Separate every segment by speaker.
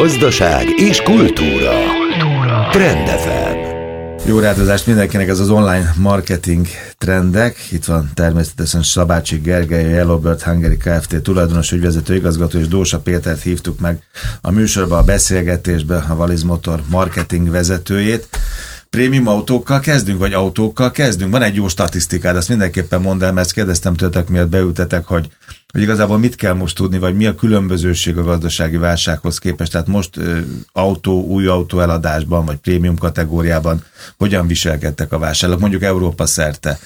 Speaker 1: gazdaság és kultúra. Trendefem.
Speaker 2: Jó rádozást mindenkinek, ez az online marketing trendek. Itt van természetesen Szabácsi Gergely, a Yellowbird Hungary Kft. tulajdonos ügyvezető igazgató, és Dósa Pétert hívtuk meg a műsorba, a beszélgetésbe, a Valiz Motor marketing vezetőjét prémium autókkal kezdünk, vagy autókkal kezdünk? Van egy jó statisztikád, azt mindenképpen mondd el, mert kérdeztem tőletek, miért beültetek, hogy, hogy igazából mit kell most tudni, vagy mi a különbözőség a gazdasági válsághoz képest. Tehát most ö, autó, új autó eladásban, vagy prémium kategóriában hogyan viselkedtek a vásárlók, mondjuk Európa szerte,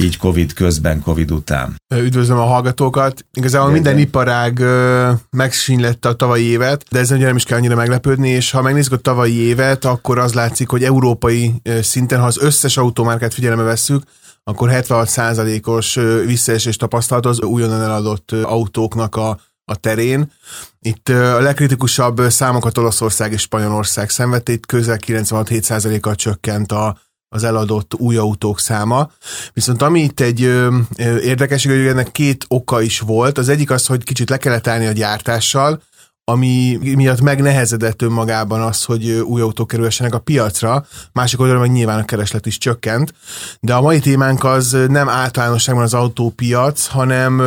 Speaker 2: így Covid közben, Covid után.
Speaker 3: Üdvözlöm a hallgatókat. Igazából Jön. minden iparág ö, megsínlette a tavalyi évet, de ezzel nem is kell annyira meglepődni, és ha megnézzük a tavalyi évet, akkor az látszik, hogy európai szinten, ha az összes automárkát figyelembe vesszük, akkor 76%-os visszaesés tapasztalat az újonnan eladott autóknak a, a terén. Itt a legkritikusabb számokat Olaszország és Spanyolország szenvedte, itt közel 96-7%-kal csökkent a, az eladott új autók száma. Viszont ami itt egy ö, érdekesség, hogy ennek két oka is volt. Az egyik az, hogy kicsit le kellett állni a gyártással, ami miatt megnehezedett önmagában az, hogy új autók kerülhessenek a piacra, másik oldalon meg nyilván a kereslet is csökkent, de a mai témánk az nem általánosságban az autópiac, hanem,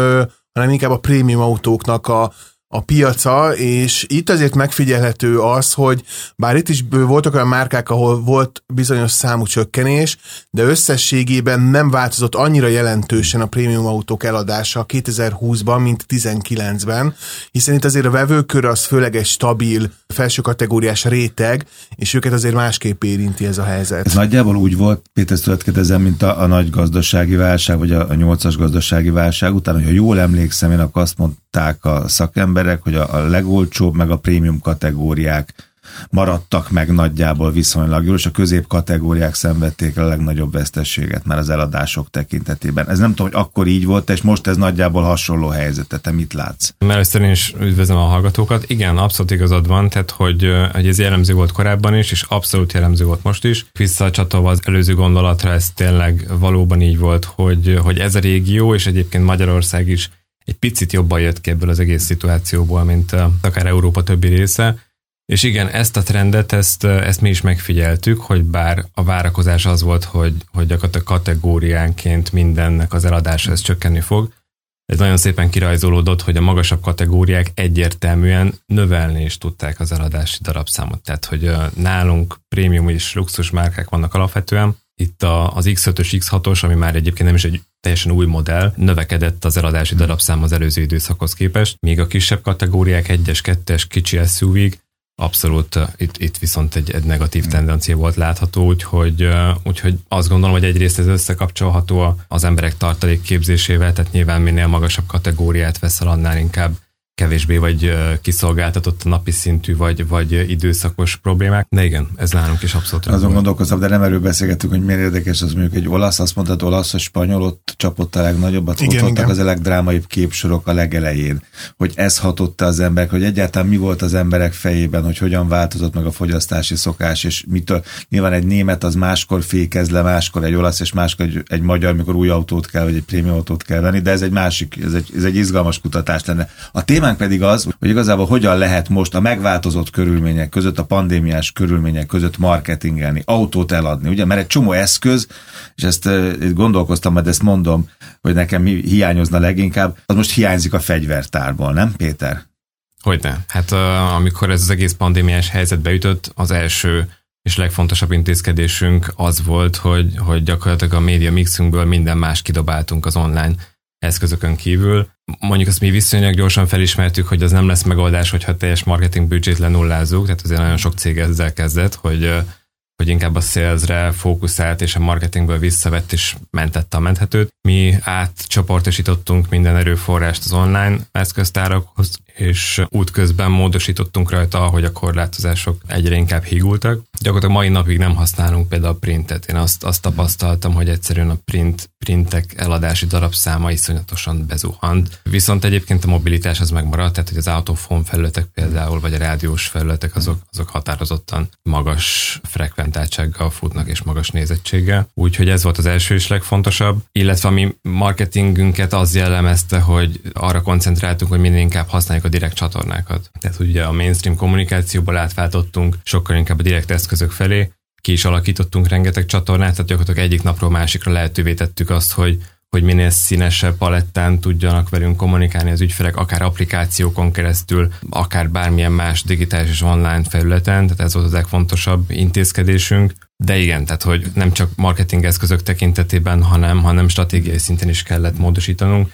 Speaker 3: hanem inkább a prémium autóknak a, a piaca, és itt azért megfigyelhető az, hogy bár itt is voltak olyan márkák, ahol volt bizonyos számú csökkenés, de összességében nem változott annyira jelentősen a prémium autók eladása 2020-ban, mint 2019-ben, hiszen itt azért a vevőkör az főleg egy stabil, felső kategóriás réteg, és őket azért másképp érinti ez a helyzet.
Speaker 2: Ez nagyjából úgy volt, Péter Szövetkedezem, mint a, a nagy gazdasági válság, vagy a, a nyolcas gazdasági válság után, hogyha jól emlékszem, én akkor azt mondták a szakember, emberek, hogy a, a legolcsóbb, meg a prémium kategóriák maradtak meg nagyjából viszonylag jól, és a közép kategóriák szenvedték a legnagyobb vesztességet már az eladások tekintetében. Ez nem tudom, hogy akkor így volt, és most ez nagyjából hasonló helyzet. Te mit látsz?
Speaker 4: Először én is üdvözlöm a hallgatókat. Igen, abszolút igazad van, tehát hogy, hogy ez jellemző volt korábban is, és abszolút jellemző volt most is. Visszacsatolva az előző gondolatra, ez tényleg valóban így volt, hogy, hogy ez a régió, és egyébként Magyarország is egy picit jobban jött ki ebből az egész szituációból, mint akár Európa többi része. És igen, ezt a trendet, ezt, ezt mi is megfigyeltük, hogy bár a várakozás az volt, hogy, hogy gyakorlatilag kategóriánként mindennek az eladása ez csökkenni fog, ez nagyon szépen kirajzolódott, hogy a magasabb kategóriák egyértelműen növelni is tudták az eladási darabszámot. Tehát, hogy nálunk prémium és luxus márkák vannak alapvetően, itt az X5-ös, X6-os, ami már egyébként nem is egy teljesen új modell, növekedett az eladási darabszám az előző időszakhoz képest, míg a kisebb kategóriák, 1-es, 2-es, kicsi suv abszolút itt, itt viszont egy, egy negatív tendencia volt látható, úgyhogy, úgyhogy azt gondolom, hogy egyrészt ez összekapcsolható az emberek tartalék képzésével, tehát nyilván minél magasabb kategóriát veszel, annál inkább kevésbé vagy kiszolgáltatott a napi szintű vagy, vagy időszakos problémák. De igen, ez nálunk is abszolút.
Speaker 2: Azon gondolkoztam, de nem erről beszélgettünk, hogy miért érdekes az mondjuk egy olasz, azt mondtad, olasz, a spanyol ott csapott a legnagyobb, igen, ott voltak az a legdrámaibb képsorok a legelején, hogy ez hatotta az emberek, hogy egyáltalán mi volt az emberek fejében, hogy hogyan változott meg a fogyasztási szokás, és mitől. Nyilván egy német az máskor fékez le, máskor egy olasz, és máskor egy, egy magyar, mikor új autót kell, vagy egy prémium autót kell venni, de ez egy másik, ez egy, ez egy izgalmas kutatás lenne. A téma témánk pedig az, hogy igazából hogyan lehet most a megváltozott körülmények között, a pandémiás körülmények között marketingelni, autót eladni, ugye, mert egy csomó eszköz, és ezt gondolkoztam, majd ezt mondom, hogy nekem mi hiányozna leginkább, az most hiányzik a fegyvertárból, nem Péter?
Speaker 4: Hogyne. Hát amikor ez az egész pandémiás helyzet beütött, az első és legfontosabb intézkedésünk az volt, hogy, hogy gyakorlatilag a média mixünkből minden más kidobáltunk az online eszközökön kívül. Mondjuk azt mi viszonylag gyorsan felismertük, hogy az nem lesz megoldás, hogyha teljes marketing büdzsét lenullázzuk, tehát azért nagyon sok cég ezzel kezdett, hogy hogy inkább a salesre fókuszált és a marketingből visszavett és mentette a menthetőt. Mi átcsoportosítottunk minden erőforrást az online eszköztárakhoz, és útközben módosítottunk rajta, hogy a korlátozások egyre inkább hígultak. Gyakorlatilag mai napig nem használunk például a printet. Én azt, azt tapasztaltam, hogy egyszerűen a print, printek eladási darabszáma iszonyatosan bezuhant. Viszont egyébként a mobilitás az megmaradt, tehát hogy az autofon felületek például, vagy a rádiós felületek azok, azok határozottan magas frekventáltsággal futnak és magas nézettséggel. Úgyhogy ez volt az első és legfontosabb. Illetve a mi marketingünket az jellemezte, hogy arra koncentráltunk, hogy minél inkább használjuk a direkt csatornákat. Tehát ugye a mainstream kommunikációból átváltottunk sokkal inkább a direkt eszközök felé, ki is alakítottunk rengeteg csatornát, tehát gyakorlatilag egyik napról másikra lehetővé tettük azt, hogy hogy minél színesebb palettán tudjanak velünk kommunikálni az ügyfelek, akár applikációkon keresztül, akár bármilyen más digitális és online felületen, tehát ez volt az legfontosabb intézkedésünk. De igen, tehát hogy nem csak marketing eszközök tekintetében, hanem, hanem stratégiai szinten is kellett módosítanunk.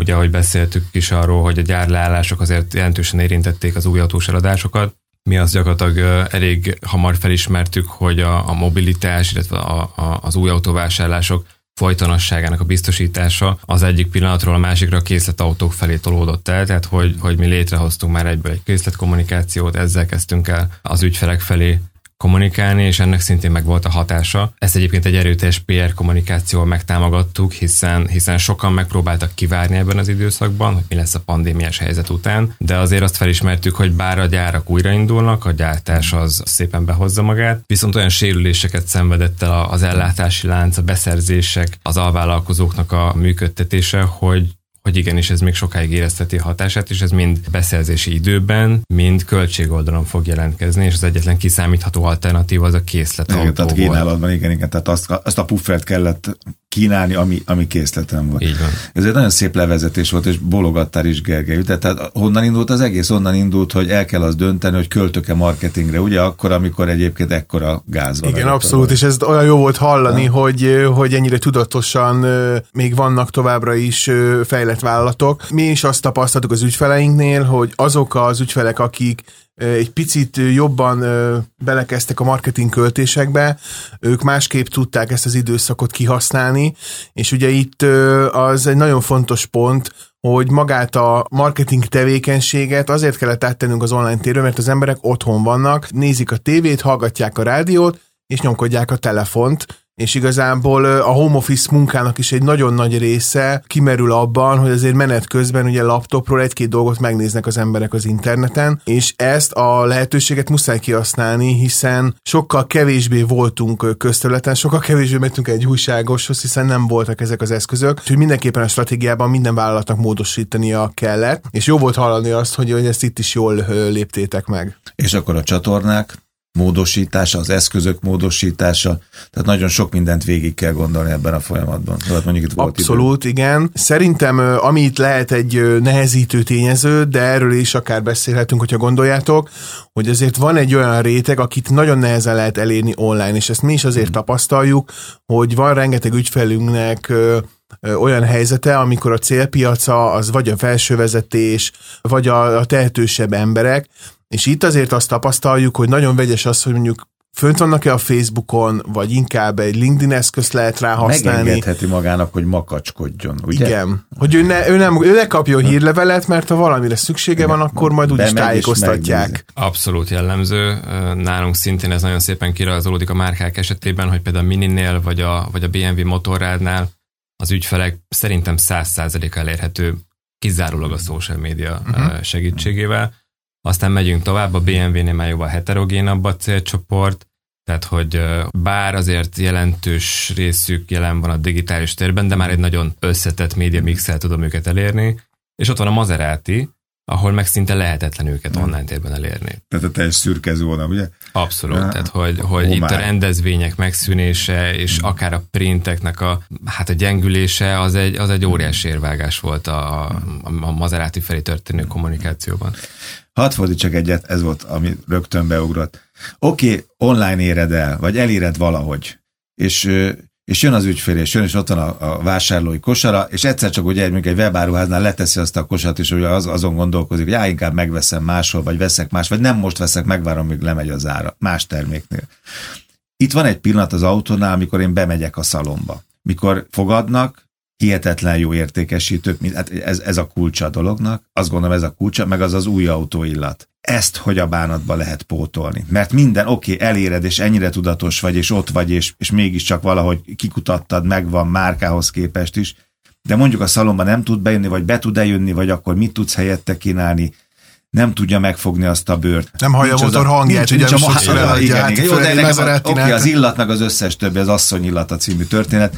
Speaker 4: Ugye, ahogy beszéltük is arról, hogy a gyárleállások azért jelentősen érintették az új autós eladásokat, mi azt gyakorlatilag elég hamar felismertük, hogy a, a mobilitás, illetve a, a, az új autóvásárlások folytonosságának a biztosítása az egyik pillanatról a másikra a készletautók felé tolódott el, tehát hogy, hogy mi létrehoztunk már egyből egy készletkommunikációt, ezzel kezdtünk el az ügyfelek felé kommunikálni, és ennek szintén meg volt a hatása. Ezt egyébként egy erőteljes PR kommunikációval megtámogattuk, hiszen, hiszen sokan megpróbáltak kivárni ebben az időszakban, hogy mi lesz a pandémiás helyzet után, de azért azt felismertük, hogy bár a gyárak újraindulnak, a gyártás az szépen behozza magát, viszont olyan sérüléseket szenvedett el az ellátási lánc, a beszerzések, az alvállalkozóknak a működtetése, hogy hogy igenis ez még sokáig érezteti hatását, és ez mind beszerzési időben, mind költségoldalon fog jelentkezni, és az egyetlen kiszámítható alternatív az a készlet igen,
Speaker 2: tehát kínálatban, igen, igen, tehát azt, azt a puffert kellett kínálni, ami, ami készletem volt.
Speaker 4: Így van.
Speaker 2: Ez egy nagyon szép levezetés volt, és bologattál is Gergely. Tehát, tehát honnan indult az egész? Onnan indult, hogy el kell az dönteni, hogy költök-e marketingre, ugye akkor, amikor egyébként ekkora gáz van.
Speaker 3: Igen, abszolút, és ez olyan jó volt hallani, ja. hogy, hogy ennyire tudatosan még vannak továbbra is fejlett vállalatok. Mi is azt tapasztaltuk az ügyfeleinknél, hogy azok az ügyfelek, akik egy picit jobban belekezdtek a marketing költésekbe, ők másképp tudták ezt az időszakot kihasználni, és ugye itt az egy nagyon fontos pont, hogy magát a marketing tevékenységet azért kellett áttennünk az online térre, mert az emberek otthon vannak, nézik a tévét, hallgatják a rádiót, és nyomkodják a telefont, és igazából a home office munkának is egy nagyon nagy része kimerül abban, hogy azért menet közben ugye laptopról egy-két dolgot megnéznek az emberek az interneten, és ezt a lehetőséget muszáj kihasználni, hiszen sokkal kevésbé voltunk közterületen, sokkal kevésbé mentünk egy újságoshoz, hiszen nem voltak ezek az eszközök, úgyhogy mindenképpen a stratégiában minden vállalatnak módosítania kellett, és jó volt hallani azt, hogy, hogy ezt itt is jól léptétek meg.
Speaker 2: És akkor a csatornák, módosítása, az eszközök módosítása, tehát nagyon sok mindent végig kell gondolni ebben a folyamatban. Tehát mondjuk itt
Speaker 3: volt Abszolút, idő. igen. Szerintem, amit lehet egy nehezítő tényező, de erről is akár beszélhetünk, hogyha gondoljátok, hogy azért van egy olyan réteg, akit nagyon nehezen lehet elérni online, és ezt mi is azért hmm. tapasztaljuk, hogy van rengeteg ügyfelünknek olyan helyzete, amikor a célpiaca az vagy a felsővezetés, vagy a, a tehetősebb emberek, és itt azért azt tapasztaljuk, hogy nagyon vegyes az, hogy mondjuk fönt vannak-e a Facebookon, vagy inkább egy LinkedIn eszközt lehet rá használni.
Speaker 2: Megengedheti magának, hogy makacskodjon, ugye?
Speaker 3: Igen. Hogy ő ne, ő nem, ő ne kapjon hírlevelet, mert ha valamire szüksége van, akkor majd úgyis tájékoztatják.
Speaker 4: Abszolút jellemző. Nálunk szintén ez nagyon szépen kirajzolódik a márkák esetében, hogy például a Mininél, vagy a, vagy a BMW motorrádnál az ügyfelek szerintem száz százalék elérhető kizárólag a social media uh-huh. segítségével aztán megyünk tovább, a BMW-nél már jóval heterogénabb a célcsoport, tehát hogy bár azért jelentős részük jelen van a digitális térben, de már egy nagyon összetett média mixel tudom őket elérni, és ott van a Maserati, ahol meg szinte lehetetlen őket Nem. online térben elérni.
Speaker 2: Tehát a teljes szürke zóna, ugye?
Speaker 4: Abszolút, ja. tehát hogy, hogy itt a rendezvények megszűnése, és hmm. akár a printeknek a, hát a gyengülése, az egy, az egy óriási érvágás volt a, a, a Maserati felé történő kommunikációban.
Speaker 2: Hadd fordítsak egyet, ez volt, ami rögtön beugrott. Oké, okay, online éred el, vagy eléred valahogy, és, és jön az ügyfél, és jön, és ott van a, a vásárlói kosara, és egyszer csak ugye egy, egy webáruháznál leteszi azt a kosarat, és ugye az, azon gondolkozik, hogy já, inkább megveszem máshol, vagy veszek más, vagy nem most veszek, megvárom, míg lemegy az ára, más terméknél. Itt van egy pillanat az autónál, amikor én bemegyek a szalomba. Mikor fogadnak, hihetetlen jó értékesítők, hát ez, ez a kulcsa a dolognak, azt gondolom ez a kulcsa, meg az az új autó illat. Ezt hogy a bánatba lehet pótolni? Mert minden, oké, okay, eléred, és ennyire tudatos vagy, és ott vagy, és, és mégiscsak valahogy kikutattad, megvan márkához képest is, de mondjuk a szalomba nem tud bejönni, vagy be tud eljönni, vagy akkor mit tudsz helyette kínálni, nem tudja megfogni azt a bőrt.
Speaker 3: Nem hallja a motor hangját,
Speaker 2: ugye nincs sokszor a, igen, hát igen. Jó, de nekem, oké, az illat meg az összes többi, az asszony illata című történet.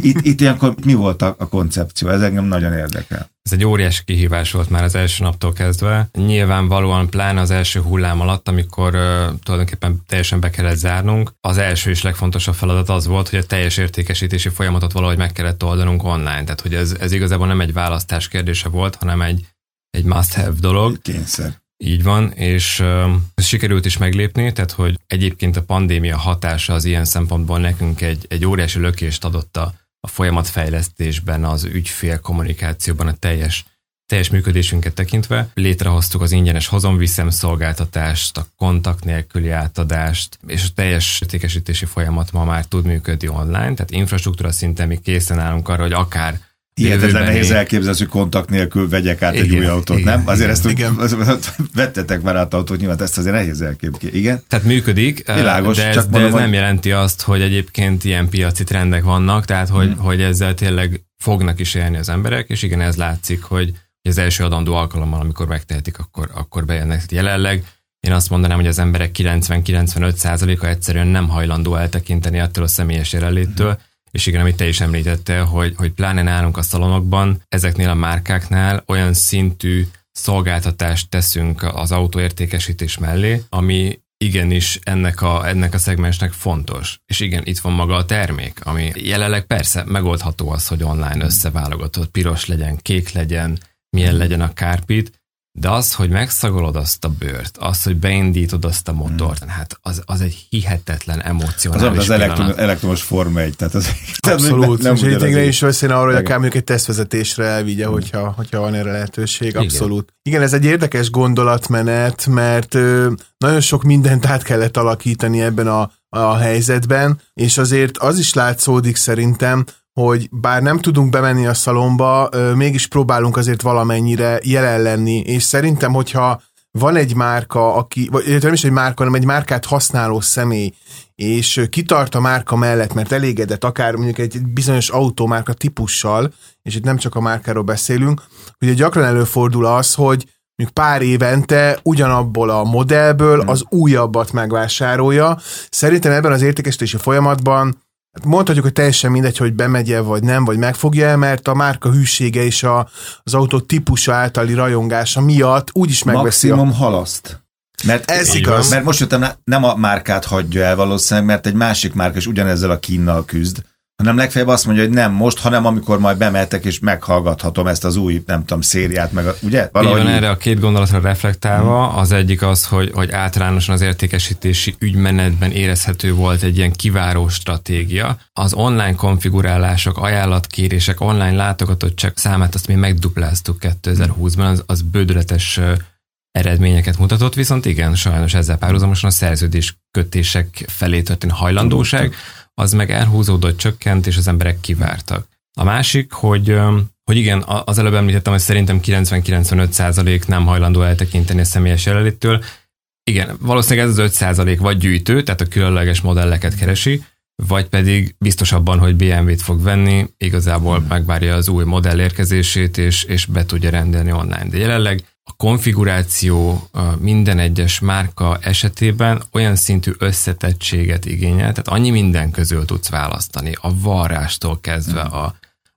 Speaker 2: Itt, itt ilyenkor mi volt a, a koncepció? Ez engem nagyon érdekel.
Speaker 4: Ez egy óriási kihívás volt már az első naptól kezdve. Nyilvánvalóan pláne az első hullám alatt, amikor uh, tulajdonképpen teljesen be kellett zárnunk, az első és legfontosabb feladat az volt, hogy a teljes értékesítési folyamatot valahogy meg kellett oldanunk online. Tehát, hogy ez, ez igazából nem egy választás kérdése volt, hanem egy egy must-have dolog.
Speaker 2: Kényszer.
Speaker 4: Így van, és ez sikerült is meglépni, tehát hogy egyébként a pandémia hatása az ilyen szempontból nekünk egy, egy óriási lökést adott a, a folyamatfejlesztésben, az ügyfél kommunikációban, a teljes, teljes működésünket tekintve. Létrehoztuk az ingyenes hozomviszem szolgáltatást, a kontakt nélküli átadást, és a teljes értékesítési folyamat ma már tud működni online, tehát infrastruktúra szinten mi készen állunk arra, hogy akár
Speaker 2: Hihetetlen nehéz elképzelni, hogy kontakt nélkül vegyek át igen, egy új autót, igen, nem? Azért ezt igen. vettetek már át autót, nyilván ezt azért nehéz elképzelni. Igen?
Speaker 4: Tehát működik, Világos, de, ez, csak de ez nem jelenti azt, hogy egyébként ilyen piaci trendek vannak, tehát hogy, hmm. hogy ezzel tényleg fognak is élni az emberek, és igen, ez látszik, hogy az első adandó alkalommal, amikor megtehetik, akkor, akkor bejönnek. Jelenleg én azt mondanám, hogy az emberek 90-95%-a egyszerűen nem hajlandó eltekinteni attól a személyes jelenléttől, és igen, amit te is említettél, hogy, hogy pláne nálunk a szalonokban, ezeknél a márkáknál olyan szintű szolgáltatást teszünk az autóértékesítés mellé, ami igenis ennek a, ennek a szegmensnek fontos. És igen, itt van maga a termék, ami jelenleg persze megoldható az, hogy online összeválogatott, piros legyen, kék legyen, milyen legyen a kárpit, de az, hogy megszagolod azt a bőrt, az, hogy beindítod azt a motort, hmm. hát az, az egy hihetetlen emocionális
Speaker 2: Az, az elektron, elektromos Forma 1, tehát az
Speaker 3: Abszolút, nem, nem és tényleg is veszélyne arra, hogy akár mondjuk egy tesztvezetésre elvigye, hmm. hogyha, hogyha van erre lehetőség, abszolút. Igen. Igen, ez egy érdekes gondolatmenet, mert ö, nagyon sok mindent át kellett alakítani ebben a, a helyzetben, és azért az is látszódik szerintem, hogy bár nem tudunk bemenni a szalomba, mégis próbálunk azért valamennyire jelen lenni, és szerintem, hogyha van egy márka, aki, vagy nem is egy márka, hanem egy márkát használó személy, és kitart a márka mellett, mert elégedett akár mondjuk egy bizonyos autómárka típussal, és itt nem csak a márkáról beszélünk, ugye gyakran előfordul az, hogy mondjuk pár évente ugyanabból a modellből az újabbat megvásárolja. Szerintem ebben az értékesítési folyamatban mondhatjuk, hogy teljesen mindegy, hogy bemegye vagy nem, vagy megfogja mert a márka hűsége és a, az autó típusa általi rajongása miatt úgyis megveszi.
Speaker 2: Maximum a... halaszt. Mert ez igaz. Mert most jöttem, nem a márkát hagyja el valószínűleg, mert egy másik márka is ugyanezzel a kínnal küzd, hanem legfeljebb azt mondja, hogy nem most, hanem amikor majd bemeltek és meghallgathatom ezt az új, nem tudom, szériát, meg a, ugye?
Speaker 4: Valahogy Igen, erre a két gondolatra reflektálva, hmm. az egyik az, hogy, hogy általánosan az értékesítési ügymenetben érezhető volt egy ilyen kiváró stratégia. Az online konfigurálások, ajánlatkérések, online látogatottság számát azt mi megdupláztuk 2020-ban, az, az bődületes eredményeket mutatott, viszont igen, sajnos ezzel párhuzamosan a szerződés kötések felé történő hajlandóság, az meg elhúzódott, csökkent, és az emberek kivártak. A másik, hogy, hogy igen, az előbb említettem, hogy szerintem 90-95 százalék nem hajlandó eltekinteni a személyes jelenléttől. Igen, valószínűleg ez az 5 százalék vagy gyűjtő, tehát a különleges modelleket keresi, vagy pedig biztos abban, hogy BMW-t fog venni, igazából megvárja az új modell érkezését, és, és be tudja rendelni online. De jelenleg a konfiguráció minden egyes márka esetében olyan szintű összetettséget igényel, tehát annyi minden közül tudsz választani, a varrástól kezdve a,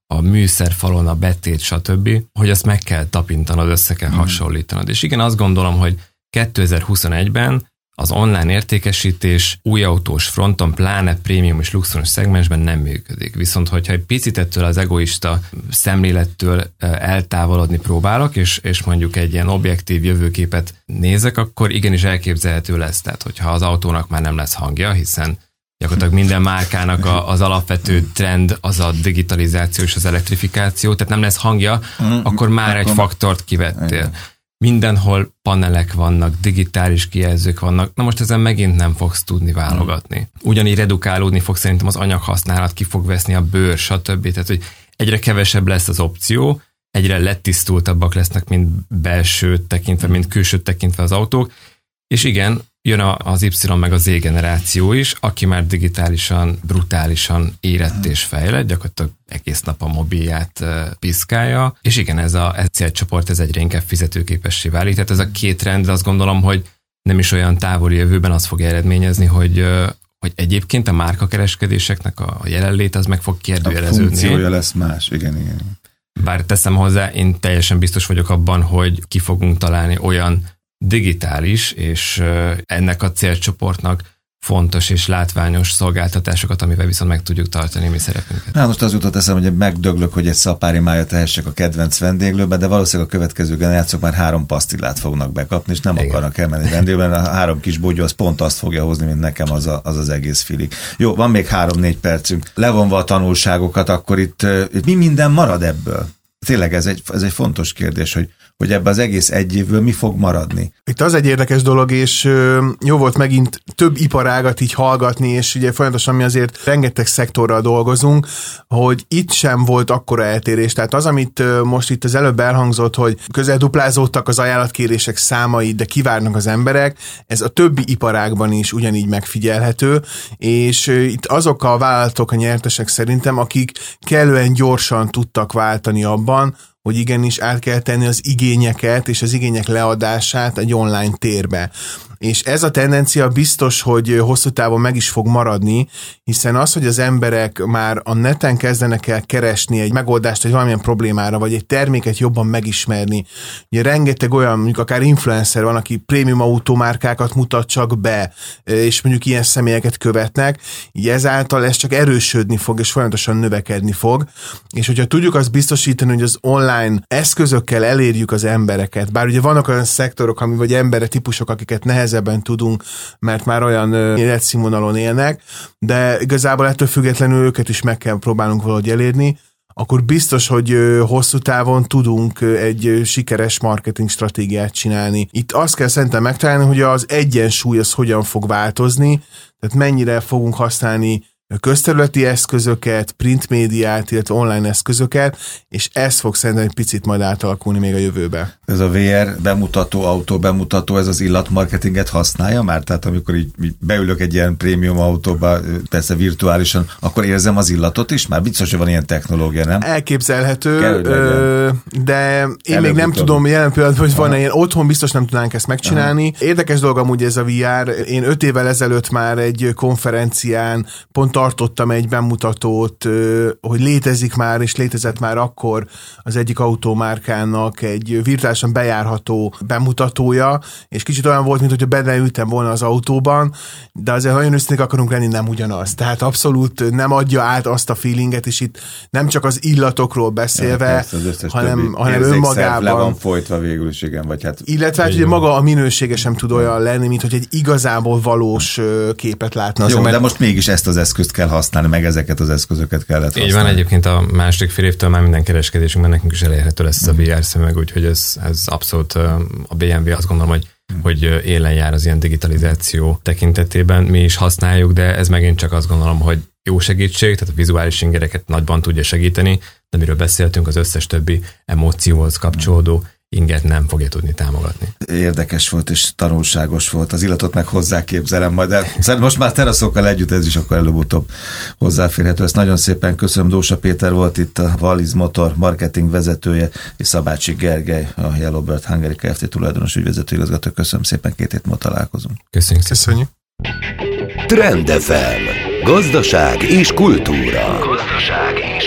Speaker 4: a műszerfalon, a betét, stb., hogy azt meg kell tapintanod, össze kell hasonlítanod. És igen, azt gondolom, hogy 2021-ben az online értékesítés új autós fronton, pláne prémium és luxus szegmensben nem működik. Viszont, hogyha egy picit ettől az egoista szemlélettől eltávolodni próbálok, és, és mondjuk egy ilyen objektív jövőképet nézek, akkor igenis elképzelhető lesz. Tehát, hogyha az autónak már nem lesz hangja, hiszen gyakorlatilag minden márkának a, az alapvető trend az a digitalizáció és az elektrifikáció, tehát nem lesz hangja, mm, akkor már egy faktort kivettél mindenhol panelek vannak, digitális kijelzők vannak, na most ezen megint nem fogsz tudni válogatni. Ugyanígy redukálódni fog szerintem az anyaghasználat, ki fog veszni a bőr, stb. Tehát, hogy egyre kevesebb lesz az opció, egyre letisztultabbak lesznek, mint belső tekintve, mint külső tekintve az autók, és igen, jön az Y meg a Z generáció is, aki már digitálisan, brutálisan érett és fejlett, gyakorlatilag egész nap a mobilját piszkálja, és igen, ez a ez célcsoport ez egyre inkább fizetőképessé válik, tehát ez a két trend azt gondolom, hogy nem is olyan távoli jövőben azt fog eredményezni, hogy hogy egyébként a márkakereskedéseknek a jelenlét az meg fog kérdőjeleződni. A
Speaker 2: funkciója lesz más, igen, igen.
Speaker 4: Bár teszem hozzá, én teljesen biztos vagyok abban, hogy ki fogunk találni olyan digitális és ennek a célcsoportnak fontos és látványos szolgáltatásokat, amivel viszont meg tudjuk tartani mi szerepünket.
Speaker 2: Na most az jutott eszem, hogy megdöglök, hogy egy szapári mája tehessek a kedvenc vendéglőbe, de valószínűleg a következő generációk már három pasztillát fognak bekapni, és nem Igen. akarnak elmenni vendéglőbe, a három kis bogyó az pont azt fogja hozni, mint nekem az a, az, az egész filik. Jó, van még három-négy percünk. Levonva a tanulságokat, akkor itt, itt mi minden marad ebből? Tényleg ez egy, ez egy fontos kérdés, hogy hogy ebbe az egész egy évből mi fog maradni.
Speaker 3: Itt az egy érdekes dolog, és jó volt megint több iparágat így hallgatni, és ugye folyamatosan mi azért rengeteg szektorral dolgozunk, hogy itt sem volt akkora eltérés. Tehát az, amit most itt az előbb elhangzott, hogy közel duplázódtak az ajánlatkérések számai, de kivárnak az emberek, ez a többi iparágban is ugyanígy megfigyelhető, és itt azok a vállalatok a nyertesek szerintem, akik kellően gyorsan tudtak váltani abban, hogy igenis át kell tenni az igényeket és az igények leadását egy online térbe és ez a tendencia biztos, hogy hosszú távon meg is fog maradni, hiszen az, hogy az emberek már a neten kezdenek el keresni egy megoldást egy valamilyen problémára, vagy egy terméket jobban megismerni. Ugye rengeteg olyan, mondjuk akár influencer van, aki prémium automárkákat mutat csak be, és mondjuk ilyen személyeket követnek, így ezáltal ez csak erősödni fog, és folyamatosan növekedni fog. És hogyha tudjuk azt biztosítani, hogy az online eszközökkel elérjük az embereket, bár ugye vannak olyan szektorok, ami vagy embere típusok, akiket nehez nehezebben tudunk, mert már olyan életszínvonalon élnek, de igazából ettől függetlenül őket is meg kell próbálnunk valahogy elérni, akkor biztos, hogy hosszú távon tudunk egy sikeres marketing stratégiát csinálni. Itt azt kell szerintem megtalálni, hogy az egyensúly az hogyan fog változni, tehát mennyire fogunk használni közterületi eszközöket, print médiát, illetve online eszközöket, és ez fog szerintem egy picit majd átalakulni még a jövőbe.
Speaker 2: Ez a VR bemutató, autó bemutató, ez az illatmarketinget használja már? Tehát amikor így beülök egy ilyen prémium autóba, persze virtuálisan, akkor érzem az illatot is? Már biztos, hogy van ilyen technológia, nem?
Speaker 3: Elképzelhető, Kell, de én Előbb még nem tudom jelen pillanatban, hogy van-e ilyen otthon, biztos nem tudnánk ezt megcsinálni. Aha. Érdekes dolog amúgy ez a VR. Én öt évvel ezelőtt már egy konferencián pont tartottam egy bemutatót, hogy létezik már, és létezett már akkor az egyik automárkának egy virtuálisan bejárható bemutatója, és kicsit olyan volt, mint hogyha benne ültem volna az autóban, de azért nagyon őszintén akarunk lenni, nem ugyanaz. Tehát abszolút nem adja át azt a feelinget, és itt nem csak az illatokról beszélve, ja, persze, hanem, hanem önmagában. Le
Speaker 2: van folytva végül is, igen, vagy hát...
Speaker 3: Illetve hát ugye maga a minősége sem tud olyan lenni, mint hogy egy igazából valós képet látna.
Speaker 2: Jó, de most mégis ezt az eszközt eszközt kell használni, meg ezeket az eszközöket kellett használni.
Speaker 4: Így van, egyébként a második fél évtől már minden kereskedésünkben nekünk is elérhető lesz a VR szemüveg, úgyhogy ez, ez abszolút a BMW azt gondolom, hogy hogy élen jár az ilyen digitalizáció tekintetében. Mi is használjuk, de ez megint csak azt gondolom, hogy jó segítség, tehát a vizuális ingereket nagyban tudja segíteni, de miről beszéltünk, az összes többi emócióhoz kapcsolódó inget nem fogja tudni támogatni.
Speaker 2: Érdekes volt és tanulságos volt. Az illatot meg hozzáképzelem majd, de most már teraszokkal együtt ez is akkor előbb-utóbb hozzáférhető. Ezt nagyon szépen köszönöm. Dósa Péter volt itt a Valiz Motor marketing vezetője, és Szabácsi Gergely, a Yellowbird Hungary Kft. tulajdonos ügyvezető igazgató. Köszönöm szépen, két hét múlva találkozunk.
Speaker 4: Köszönjük. Köszönjük.
Speaker 1: Trend FM. Gazdaság és kultúra. Gazdaság és